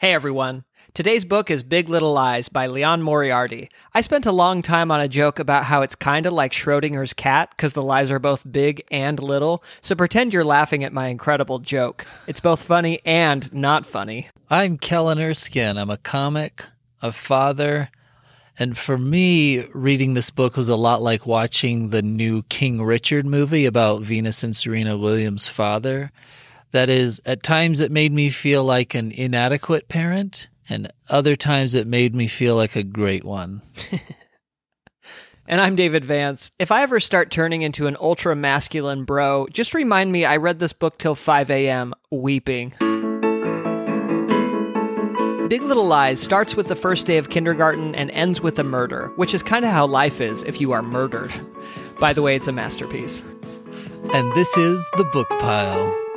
Hey everyone. Today's book is Big Little Lies by Liane Moriarty. I spent a long time on a joke about how it's kind of like Schrodinger's cat because the lies are both big and little, so pretend you're laughing at my incredible joke. It's both funny and not funny. I'm Kellen Erskine. I'm a comic, a father, and for me, reading this book was a lot like watching the new King Richard movie about Venus and Serena Williams' father. That is, at times it made me feel like an inadequate parent, and other times it made me feel like a great one. And I'm David Vance. If I ever start turning into an ultra masculine bro, just remind me I read this book till 5 a.m., weeping. Big Little Lies starts with the first day of kindergarten and ends with a murder, which is kind of how life is if you are murdered. By the way, it's a masterpiece. And this is The Book Pile.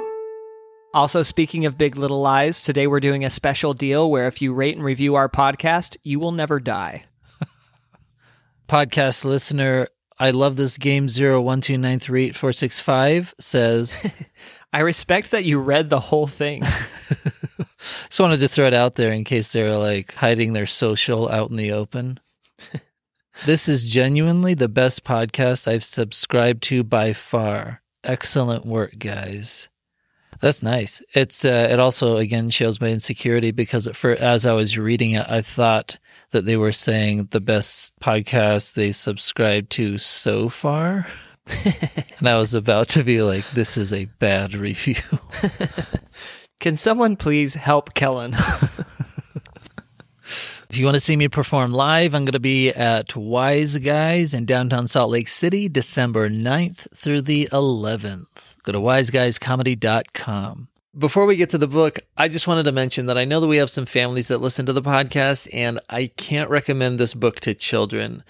Also, speaking of Big Little Lies, today we're doing a special deal where if you rate and review our podcast, you will never die. Podcast listener, I love this game zero one two nine three eight four six five says I respect that you read the whole thing. just wanted to throw it out there in case they're like hiding their social out in the open. this is genuinely the best podcast I've subscribed to by far. Excellent work, guys. That's nice. It's uh, it also again shows my insecurity because for as I was reading it, I thought that they were saying the best podcast they subscribed to so far. and I was about to be like, this is a bad review. Can someone please help Kellen? If you want to see me perform live, I'm going to be at Wise Guys in downtown Salt Lake City, December 9th through the 11th. Go to wiseguyscomedy.com. Before we get to the book, I just wanted to mention that I know that we have some families that listen to the podcast, and I can't recommend this book to children.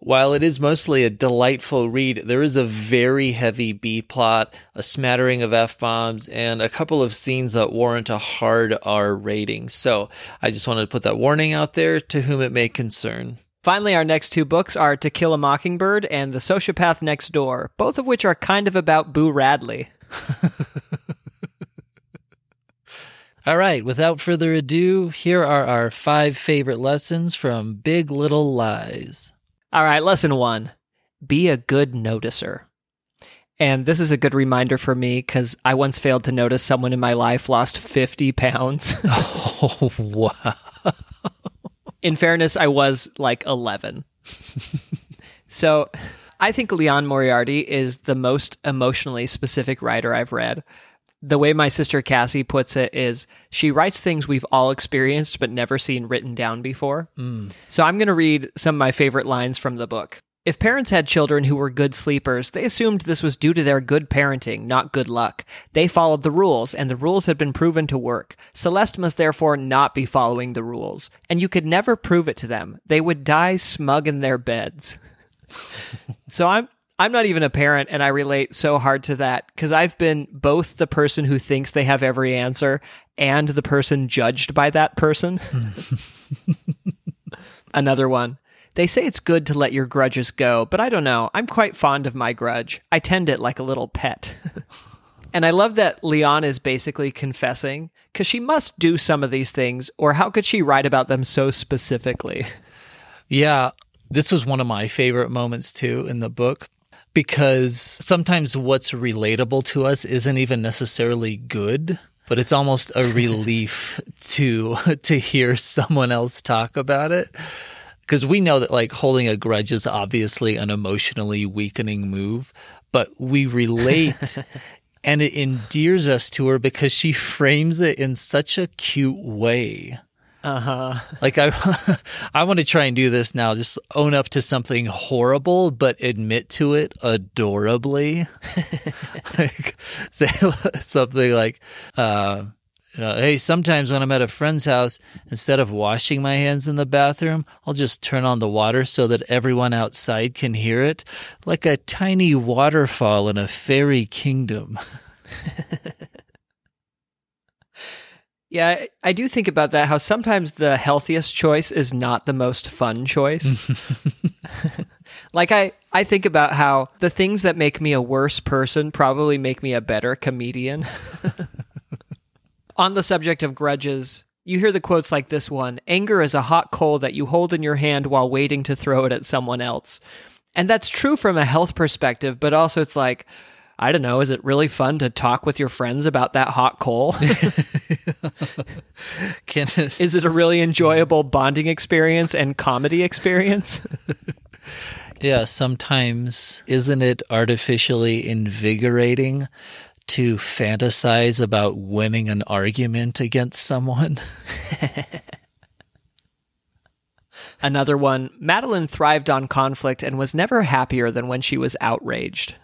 While it is mostly a delightful read, there is a very heavy B plot, a smattering of F bombs, and a couple of scenes that warrant a hard R rating. So I just wanted to put that warning out there to whom it may concern. Finally, our next two books are To Kill a Mockingbird and The Sociopath Next Door, both of which are kind of about Boo Radley. All right, without further ado, here are our five favorite lessons from Big Little Lies. All right, lesson one be a good noticer. And this is a good reminder for me because I once failed to notice someone in my life lost 50 pounds. Oh, wow. In fairness, I was like 11. so I think Liane Moriarty is the most emotionally specific writer I've read. The way my sister Cassie puts it is she writes things we've all experienced but never seen written down before. Mm. So I'm going to read some of my favorite lines from the book. If parents had children who were good sleepers, they assumed this was due to their good parenting, not good luck. They followed the rules, and the rules had been proven to work. Celeste must therefore not be following the rules, and you could never prove it to them. They would die smug in their beds. so I'm I'm not even a parent and I relate so hard to that cuz I've been both the person who thinks they have every answer and the person judged by that person. Another one. They say it's good to let your grudges go, but I don't know. I'm quite fond of my grudge. I tend it like a little pet. and I love that Liane is basically confessing cuz she must do some of these things or how could she write about them so specifically? Yeah, this was one of my favorite moments too in the book because sometimes what's relatable to us isn't even necessarily good, but it's almost a relief to to hear someone else talk about it. Because we know that like holding a grudge is obviously an emotionally weakening move, but we relate and it endears us to her because she frames it in such a cute way. Uh-huh. Like I, I want to try and do this now. Just own up to something horrible, but admit to it adorably. like, say something like, uh, you know, hey, sometimes when I'm at a friend's house, instead of washing my hands in the bathroom, I'll just turn on the water so that everyone outside can hear it, like a tiny waterfall in a fairy kingdom. Yeah, I- I do think about that. How sometimes the healthiest choice is not the most fun choice. like I, I think about how the things that make me a worse person probably make me a better comedian. On the subject of grudges, You hear the quotes like this one anger is a hot coal that you hold in your hand while waiting to throw it at someone else. And that's true from a health perspective, but also it's like, I don't know, is it really fun to talk with your friends about that hot coal? Can is it a really enjoyable bonding experience and comedy experience? yeah, sometimes isn't it artificially invigorating to fantasize about winning an argument against someone? Another one, Madeline thrived on conflict and was never happier than when she was outraged.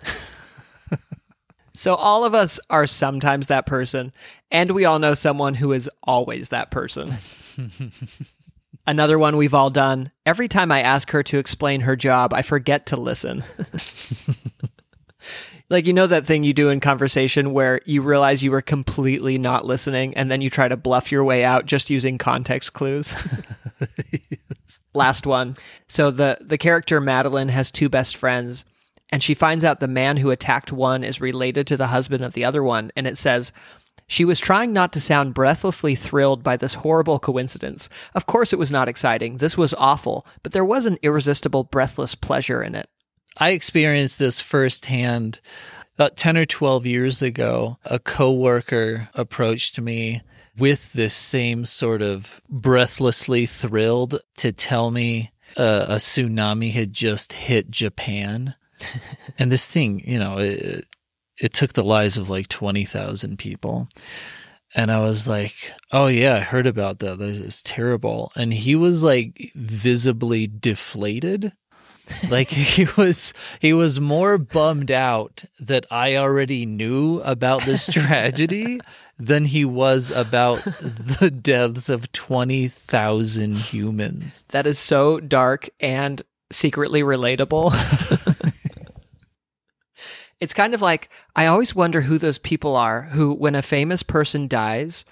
so all of us are sometimes that person, and we all know someone who is always that person. Another one we've all done. Every time I ask her to explain her job, I forget to listen. Like you know that thing you do in conversation where you realize you were completely not listening and then you try to bluff your way out just using context clues. Last one. So the the character Madeline has two best friends and she finds out the man who attacked one is related to the husband of the other one and it says she was trying not to sound breathlessly thrilled by this horrible coincidence. Of course it was not exciting. This was awful, but there was an irresistible breathless pleasure in it. I experienced this firsthand about 10 or 12 years ago. A coworker approached me with this same sort of breathlessly thrilled to tell me uh, a tsunami had just hit Japan. and this thing, you know, it, it took the lives of like 20,000 people. And I was like, oh, yeah, I heard about that. That was terrible. And he was like visibly deflated like he was he was more bummed out that I already knew about this tragedy than he was about the deaths of 20,000 humans. That is so dark and secretly relatable. it's kind of like I always wonder who those people are who when a famous person dies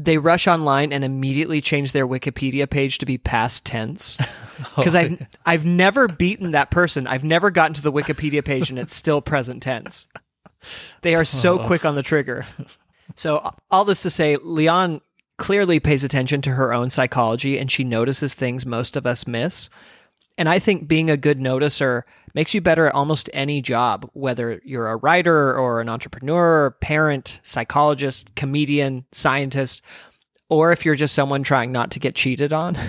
they rush online and immediately change their Wikipedia page to be past tense. Because oh, I've I've never beaten that person. I've never gotten to the Wikipedia page and it's still present tense. They are so quick on the trigger. So all this to say, Liane clearly pays attention to her own psychology and she notices things most of us miss. And I think being a good noticer makes you better at almost any job, whether you're a writer or an entrepreneur, parent, psychologist, comedian, scientist, or if you're just someone trying not to get cheated on.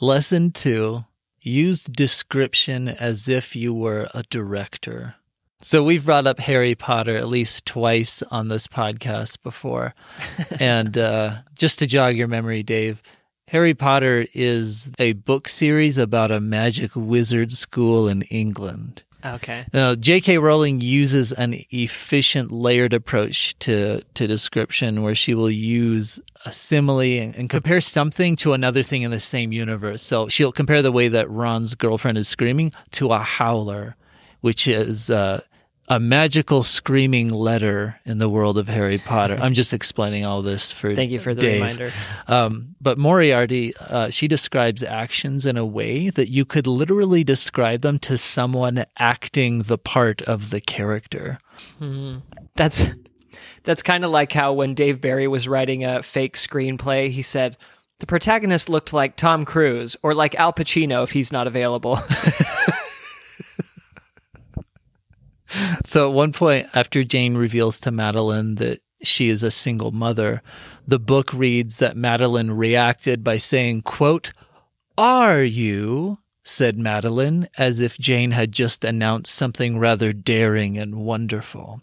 Lesson two use description as if you were a director. So we've brought up Harry Potter at least twice on this podcast before. and uh, just to jog your memory, Dave, Harry Potter is a book series about a magic wizard school in England. Okay. Now, J.K. Rowling uses an efficient layered approach to, to description where she will use a simile and, and, compare something to another thing in the same universe. So she'll compare the way that Ron's girlfriend is screaming to a howler, which is uh, a magical screaming letter in the world of Harry Potter. I'm just explaining all this for thank you for the Dave. reminder. Um, but Moriarty, uh, she describes actions in a way that you could literally describe them to someone acting the part of the character. Mm-hmm. That's that's kind of like how when Dave Barry was writing a fake screenplay, he said the protagonist looked like Tom Cruise or like Al Pacino if he's not available. so at one point, after Jane reveals to Madeline that she is a single mother, the book reads that Madeline reacted by saying, quote, Are you? said Madeline, as if Jane had just announced something rather daring and wonderful.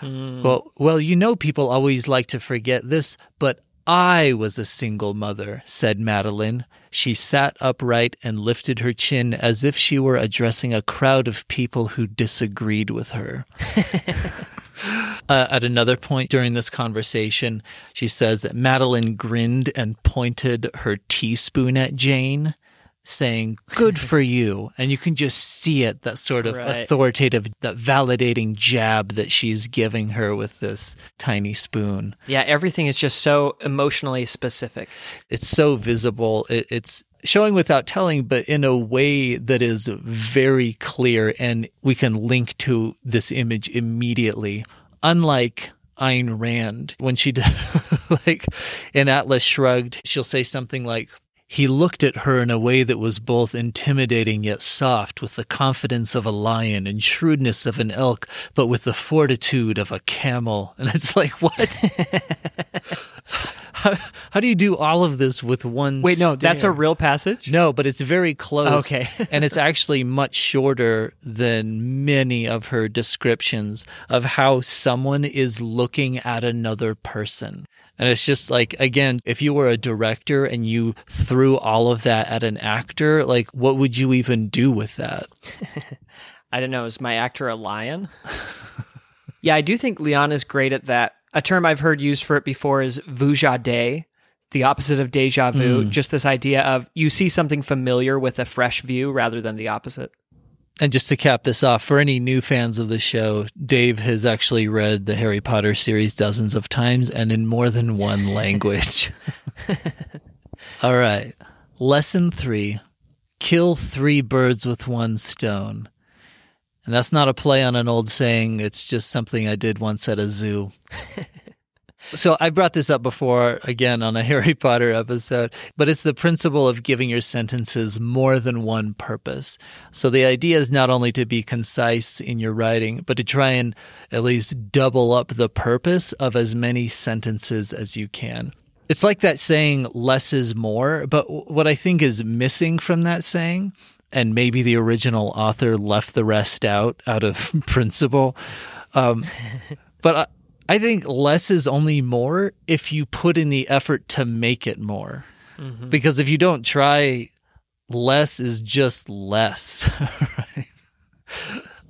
Mm. Well, well, you know people always like to forget this, but I was a single mother, said Madeline. She sat upright and lifted her chin as if she were addressing a crowd of people who disagreed with her. uh, at another point during this conversation, she says that Madeline grinned and pointed her teaspoon at Jane saying good for you. And you can just see it that sort of right. authoritative that validating jab that she's giving her with this tiny spoon. Yeah everything is just so emotionally specific. It's so visible. It, it's showing without telling but in a way that is very clear and we can link to this image immediately. Unlike Ayn Rand when she did, like in Atlas Shrugged, she'll say something like, he looked at her in a way that was both intimidating yet soft, with the confidence of a lion and shrewdness of an elk, but with the fortitude of a camel. And it's like, what? how, how do you do all of this with one Wait, no, that's a real passage? No, but it's very close. Okay. and it's actually much shorter than many of her descriptions of how someone is looking at another person. And it's just like, again, if you were a director and you threw all of that at an actor, like, what would you even do with that? I don't know. Is my actor a lion? yeah, I do think Liane is great at that. A term I've heard used for it before is vujade, the opposite of deja vu. Mm. Just this idea of you see something familiar with a fresh view rather than the opposite. And just to cap this off, for any new fans of the show, Dave has actually read the Harry Potter series dozens of times and in more than one language. All right. Lesson three kill three birds with one stone. And that's not a play on an old saying, it's just something I did once at a zoo. So I brought this up before again on a Harry Potter episode, but it's the principle of giving your sentences more than one purpose. So the idea is not only to be concise in your writing, but to try and at least double up the purpose of as many sentences as you can. It's like that saying less is more, but what I think is missing from that saying and maybe the original author left the rest out out of principle. Um, but I, think less is only more if you put in the effort to make it more. Because if you don't try, less is just less. right?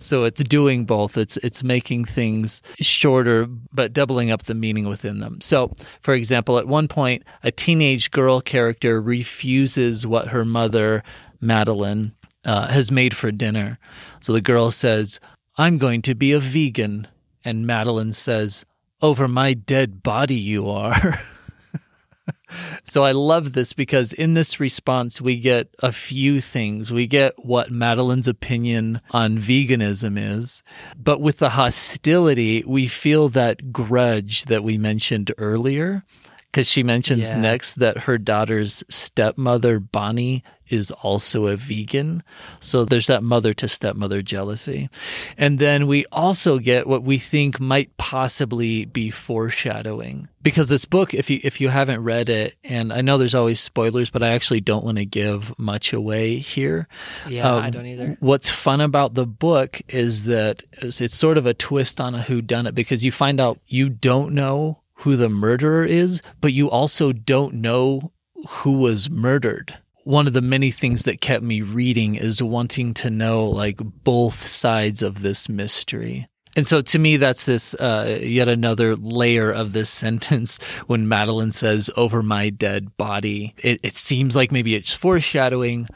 So it's doing both. It's it's making things shorter but doubling up the meaning within them. So, for example, at one point a teenage girl character refuses what her mother, Madeline, uh, has made for dinner. So the girl says, "I'm going to be a vegan." And Madeline says, Over my dead body, you are. so I love this because in this response, we get a few things. We get what Madeline's opinion on veganism is, but with the hostility, we feel that grudge that we mentioned earlier. Because she mentions Yeah. next that her daughter's stepmother, Bonnie, is also a vegan. So there's that mother to stepmother jealousy. And then we also get what we think might possibly be foreshadowing. Because this book, if you if you haven't read it, and I know there's always spoilers, but I actually don't want to give much away here. Yeah, Um, I don't either. What's fun about the book is that it's it's sort of a twist on a who done it because you find out you don't know who the murderer is, but you also don't know who was murdered. One of the many things that kept me reading is wanting to know like both sides of this mystery. And so to me, that's this uh, yet another layer of this sentence when Madeline says, over my dead body. It, it seems like maybe it's foreshadowing,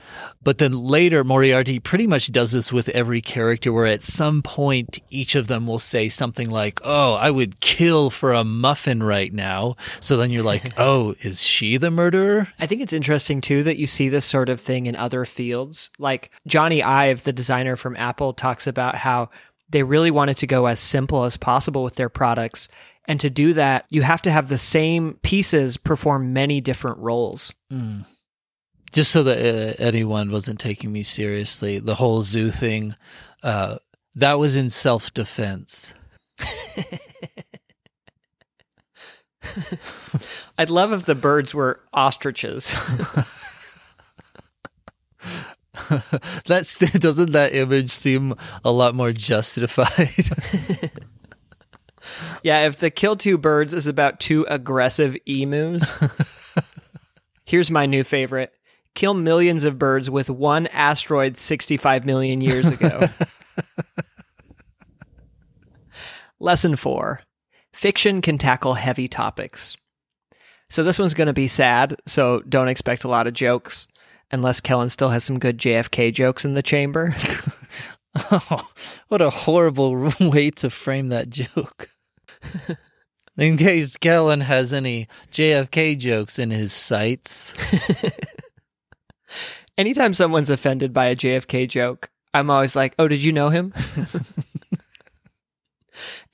but then later Moriarty pretty much does this with every character where at some point each of them will say something like, oh, I would kill for a muffin right now. So then you're like, oh, is she the murderer? I think it's interesting too that you see this sort of thing in other fields. Like Jony Ive, the designer from Apple, talks about how they really wanted to go as simple as possible with their products. And to do that, you have to have the same pieces perform many different roles. just so that uh, anyone wasn't taking me seriously, the whole zoo thing, uh, that was in self defense. I'd love if the birds were ostriches. That's doesn't that image seem a lot more justified? yeah, if the kill two birds is about two aggressive emus. Here's my new favorite kill millions of birds with one asteroid 65 million years ago. Lesson four fiction can tackle heavy topics. So this one's going to be sad, so don't expect a lot of jokes unless Kellen still has some good JFK jokes in the chamber. oh, what a horrible way to frame that joke. In case Kellen has any JFK jokes in his sights. Anytime someone's offended by a JFK joke, I'm always like, "Oh, did you know him?"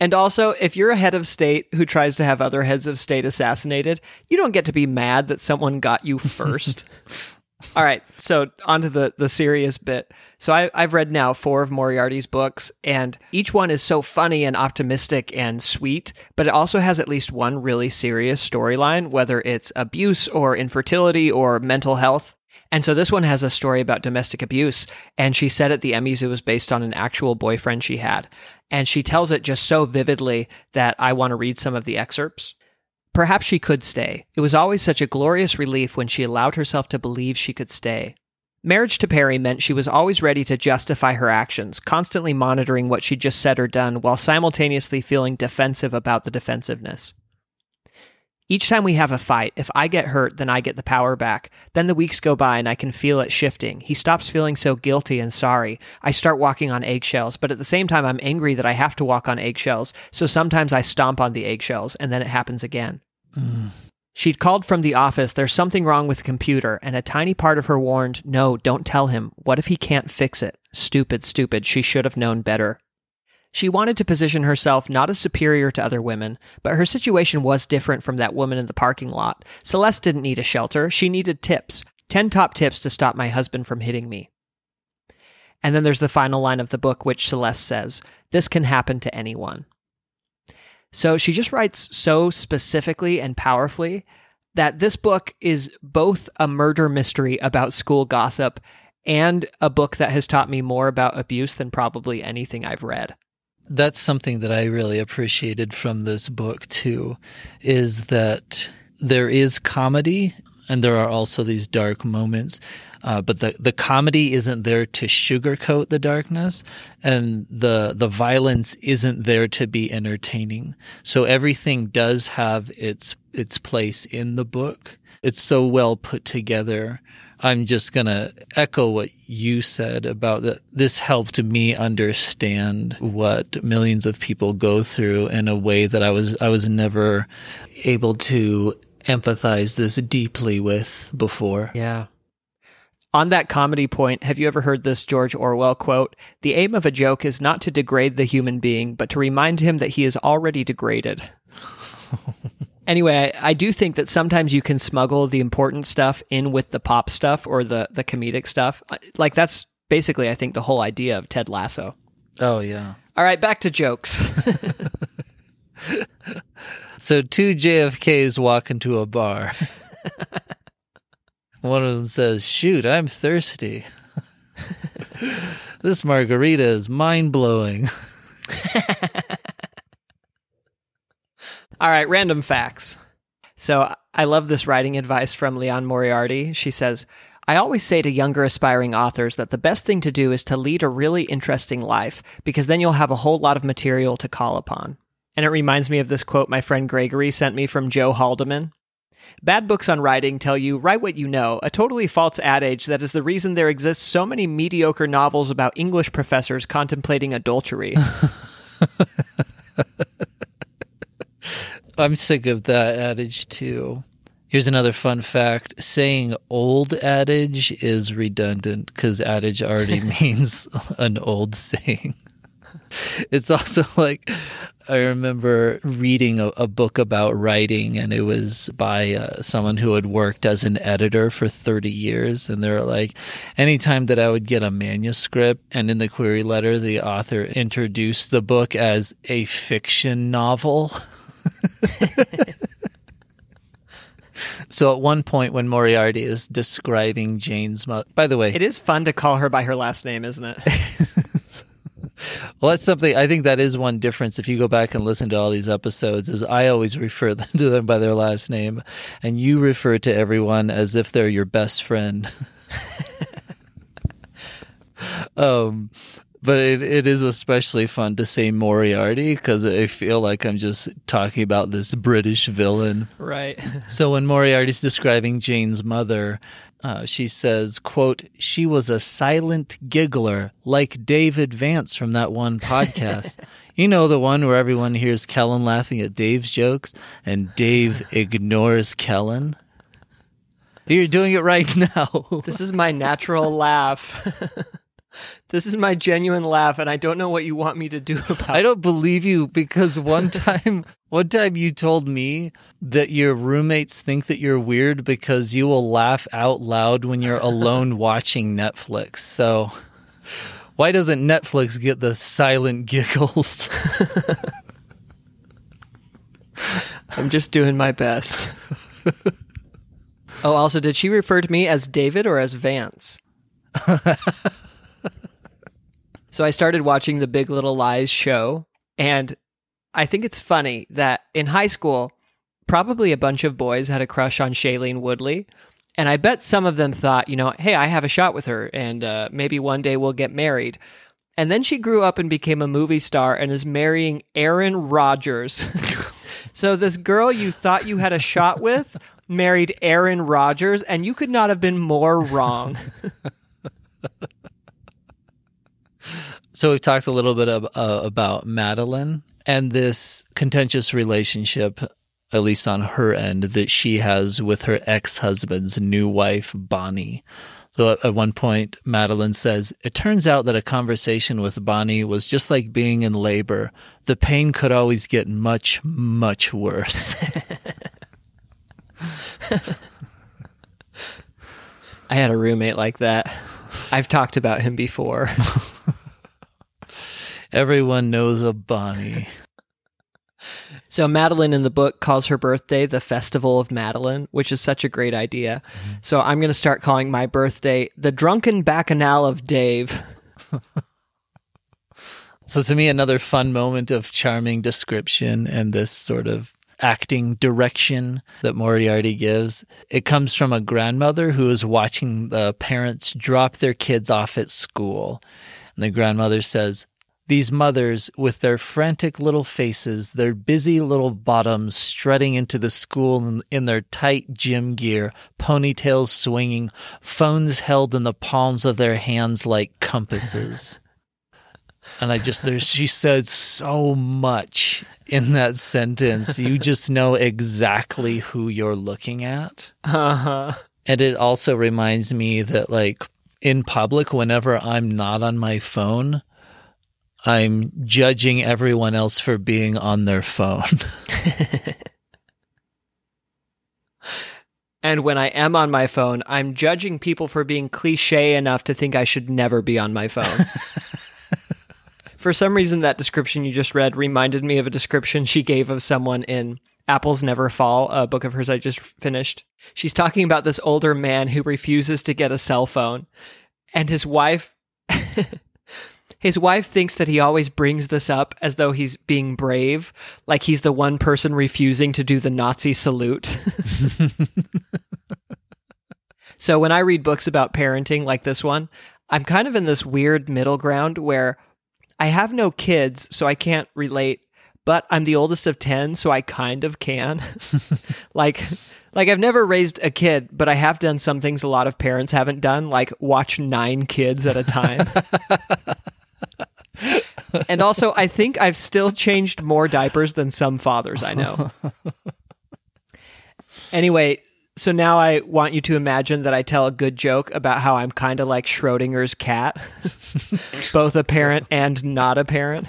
And also, if you're a head of state who tries to have other heads of state assassinated, you don't get to be mad that someone got you first. All right, so onto the the serious bit. So I, I've read now four of Moriarty's books, and each one is so funny and optimistic and sweet, but it also has at least one really serious storyline, whether it's abuse or infertility or mental health. And so this one has a story about domestic abuse, and she said at the Emmys it was based on an actual boyfriend she had. And she tells it just so vividly that I want to read some of the excerpts. Perhaps she could stay. It was always such a glorious relief when she allowed herself to believe she could stay. Marriage to Perry meant she was always ready to justify her actions, constantly monitoring what she'd just said or done while simultaneously feeling defensive about the defensiveness. Each time we have a fight, if I get hurt, then I get the power back. Then the weeks go by and I can feel it shifting. He stops feeling so guilty and sorry. I start walking on eggshells, but at the same time, I'm angry that I have to walk on eggshells. So sometimes I stomp on the eggshells and then it happens again. Mm. She'd called from the office, there's something wrong with the computer, and a tiny part of her warned, no, don't tell him. What if he can't fix it? Stupid, stupid. She should have known better. She wanted to position herself not as superior to other women, but her situation was different from that woman in the parking lot. Celeste didn't need a shelter, she needed tips. 10 top tips to stop my husband from hitting me. And then there's the final line of the book, which Celeste says This can happen to anyone. So she just writes so specifically and powerfully that this book is both a murder mystery about school gossip and a book that has taught me more about abuse than probably anything I've read that's something that I really appreciated from this book too, is that there is comedy and there are also these dark moments. Uh, but the, the comedy isn't there to sugarcoat the darkness, and the the violence isn't there to be entertaining. So everything does have its its place in the book. It's so well put together I'm just going to echo what you said about that. This helped me understand what millions of people go through in a way that I was I was never able to empathize this deeply with before. Yeah. On that comedy point, have you ever heard this George Orwell quote? The aim of a joke is not to degrade the human being, but to remind him that he is already degraded. anyway, I, I, do think that sometimes you can smuggle the important stuff in with the pop stuff or the the comedic stuff. Uh, like that's basically, I think, the whole idea of Ted Lasso. Oh yeah. All right, back to jokes. so two JFKs walk into a bar. One of them says, "Shoot, I'm thirsty." this margarita is mind blowing. All right, random facts. So I love this writing advice from Liane Moriarty. She says, I always say to younger aspiring authors that the best thing to do is to lead a really interesting life because then you'll have a whole lot of material to call upon. And it reminds me of this quote my friend Gregory sent me from Joe Haldeman. Bad books on writing tell you write what you know, a totally false adage that is the reason there exists so many mediocre novels about English professors contemplating adultery. I'm sick of that adage too. Here's another fun fact saying old adage is redundant because adage already means an old saying. It's also like I remember reading a, a book about writing, and it was by uh, someone who had worked as an editor for 30 years. And they're like, anytime that I would get a manuscript, and in the query letter, the author introduced the book as a fiction novel. so at one point when Moriarty is describing Jane's mother, by the way, it is fun to call her by her last name, isn't it? well, that's something I think that is one difference. If you go back and listen to all these episodes, is I always refer them to them by their last name, and you refer to everyone as if they're your best friend. um, but it, it is especially fun to say Moriarty because I feel like I'm just talking about this British villain. Right. so when Moriarty's describing Jane's mother, uh, she says, quote, she was a silent giggler like David Vance from that one podcast. you know, the one where everyone hears Kellen laughing at Dave's jokes and Dave ignores Kellen? You're doing it right now. this is my natural laugh. This is my genuine laugh, and I don't know what you want me to do about it. I don't believe you because one time, one time you told me that your roommates think that you're weird because you will laugh out loud when you're alone watching Netflix. So, why doesn't Netflix get the silent giggles? I'm just doing my best. oh, also, did she refer to me as David or as Vance? So I started watching the Big Little Lies show, and I think it's funny that in high school, probably a bunch of boys had a crush on Shailene Woodley. And I bet some of them thought, you know, hey, I have a shot with her, and uh, maybe one day we'll get married. And then she grew up and became a movie star and is marrying Aaron Rodgers. so this girl you thought you had a shot with married Aaron Rodgers, and you could not have been more wrong. so we've talked a little bit of, uh, about Madeline and this contentious relationship, at least on her end, that she has with her ex husband's new wife, Bonnie. So at one point, Madeline says, It turns out that a conversation with Bonnie was just like being in labor. The pain could always get much, much worse. I had a roommate like that. I've talked about him before. Everyone knows a Bonnie. So Madeline in the book calls her birthday the Festival of Madeline, which is such a great idea. Mm-hmm. So I'm going to start calling my birthday the Drunken Bacchanal of Dave. so to me, another fun moment of charming description and this sort of acting direction that Moriarty gives. It comes from a grandmother who is watching the parents drop their kids off at school. And the grandmother says, these mothers, with their frantic little faces, their busy little bottoms strutting into the school in their tight gym gear, ponytails swinging, phones held in the palms of their hands like compasses. and I just, there, she said so much in that sentence. You just know exactly who you're looking at. Uh-huh. And it also reminds me that, like, in public, whenever I'm not on my phone, I'm judging everyone else for being on their phone. and when I am on my phone, I'm judging people for being cliche enough to think I should never be on my phone. for some reason, that description you just read reminded me of a description she gave of someone in Apples Never Fall, a book of hers I just finished. She's talking about this older man who refuses to get a cell phone, and his wife. His wife thinks that he always brings this up as though he's being brave, like he's the one person refusing to do the Nazi salute. so when I read books about parenting like this one, I'm kind of in this weird middle ground where I have no kids, so I can't relate, but I'm the oldest of 10, so I kind of can. like like I've never raised a kid, but I have done some things a lot of parents haven't done, like watch 9 kids at a time and also, I think I've still changed more diapers than some fathers I know. anyway, so now I want you to imagine that I tell a good joke about how I'm kind of like Schrodinger's cat, both a parent and not a parent.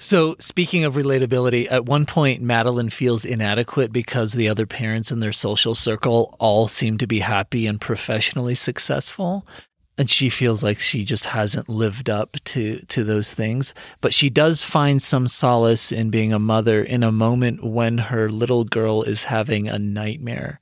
So, speaking of relatability, at one point, Madeline feels inadequate because the other parents in their social circle all seem to be happy and professionally successful and she feels like she just hasn't lived up to to those things. But she does find some solace in being a mother in a moment when her little girl is having a nightmare.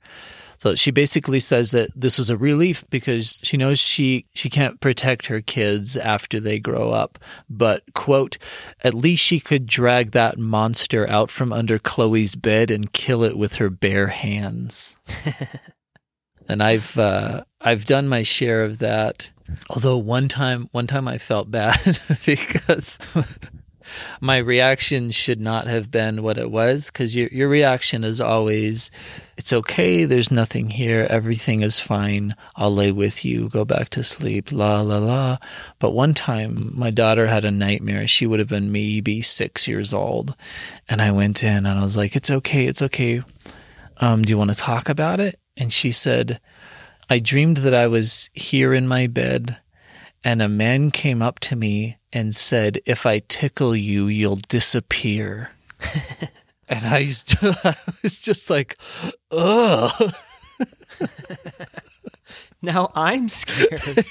So she basically says that this was a relief because she knows she she can't protect her kids after they grow up. But quote at least she could drag that monster out from under Chloe's bed and kill it with her bare hands and I've uh, I've done my share of that. Although one time, one time I felt bad because my reaction should not have been what it was. Because your your reaction is always, "It's okay. There's nothing here. Everything is fine. I'll lay with you. Go back to sleep." La la la. But one time, my daughter had a nightmare. She would have been maybe six years old, and I went in and I was like, "It's okay. It's okay. Um, do you want to talk about it?" And she said, I dreamed that I was here in my bed and a man came up to me and said, If I tickle you, you'll disappear. and I, I was just like, ugh. now I'm scared.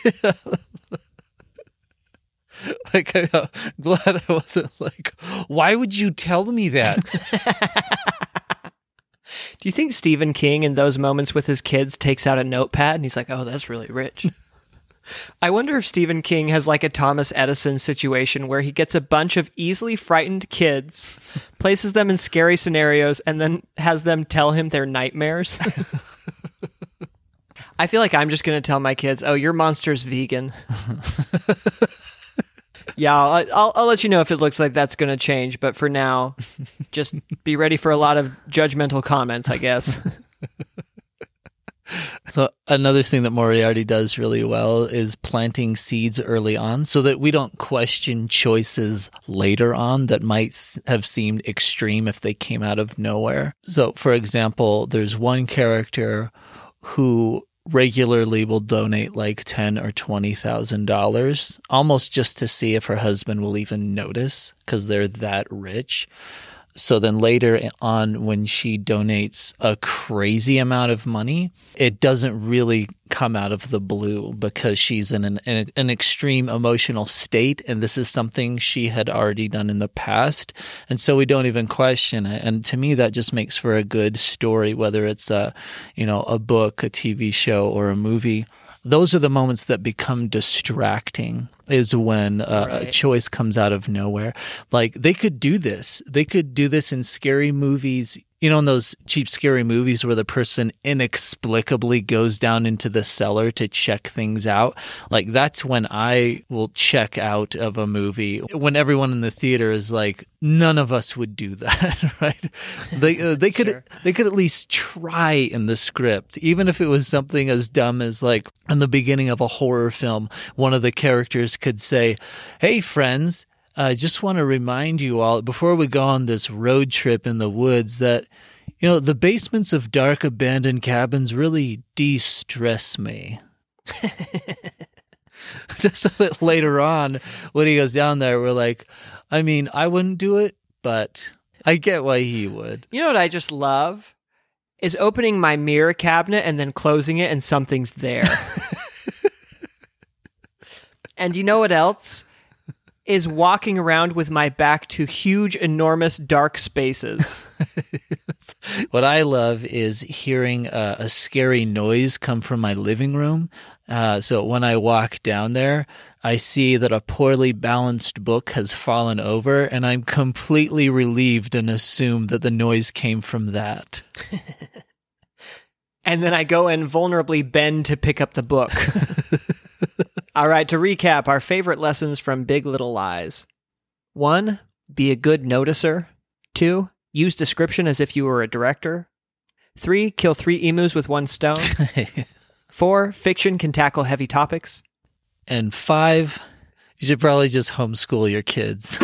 like, I'm glad I wasn't like, why would you tell me that? Do you think Stephen King in those moments with his kids takes out a notepad and he's like, oh, that's really rich? I wonder if Stephen King has like a Thomas Edison situation where he gets a bunch of easily frightened kids, places them in scary scenarios, and then has them tell him their nightmares. I feel like I'm just going to tell my kids, oh, your monster's vegan. Yeah, I'll, I'll, I'll, let you know if it looks like that's going to change. But for now, just be ready for a lot of judgmental comments, I guess. So another thing that Moriarty does really well is planting seeds early on so that we don't question choices later on that might have seemed extreme if they came out of nowhere. So for example, there's one character who regularly will donate like ten or twenty thousand dollars, almost just to see if her husband will even notice because they're that rich. So then later on, when she donates a crazy amount of money, it doesn't really come out of the blue because she's in an, an extreme emotional state. And this is something she had already done in the past. And so we don't even question it. And to me, that just makes for a good story, whether it's a, you know, a book, a TV show, or a movie those are the moments that become distracting is when uh, right. a choice comes out of nowhere like they could do this they could do this in scary movies you know, in those cheap, scary movies where the person inexplicably goes down into the cellar to check things out, like that's when I will check out of a movie. When everyone in the theater is like, none of us would do that, right? They uh, they could sure. they could at least try in the script, even if it was something as dumb as like in the beginning of a horror film, one of the characters could say, "Hey, friends." I just want to remind you all before we go on this road trip in the woods that, you know, the basements of dark abandoned cabins really de stress me. just so that later on, when he goes down there, we're like, I mean, I wouldn't do it, but I get why he would. You know what I just love? Is opening my mirror cabinet and then closing it and something's there. and you know what else? Is walking around with my back to huge, enormous, dark spaces. what I love is hearing a, a, scary noise come from my living room. Uh, so when I walk down there, I see that a poorly balanced book has fallen over, and I'm completely relieved and assume that the noise came from that. and then I go and vulnerably bend to pick up the book. All right, to recap our favorite lessons from Big Little Lies. One, be a good noticer. Two, use description as if you were a director. Three, kill three emus with one stone. Four, fiction can tackle heavy topics. And five, you should probably just homeschool your kids.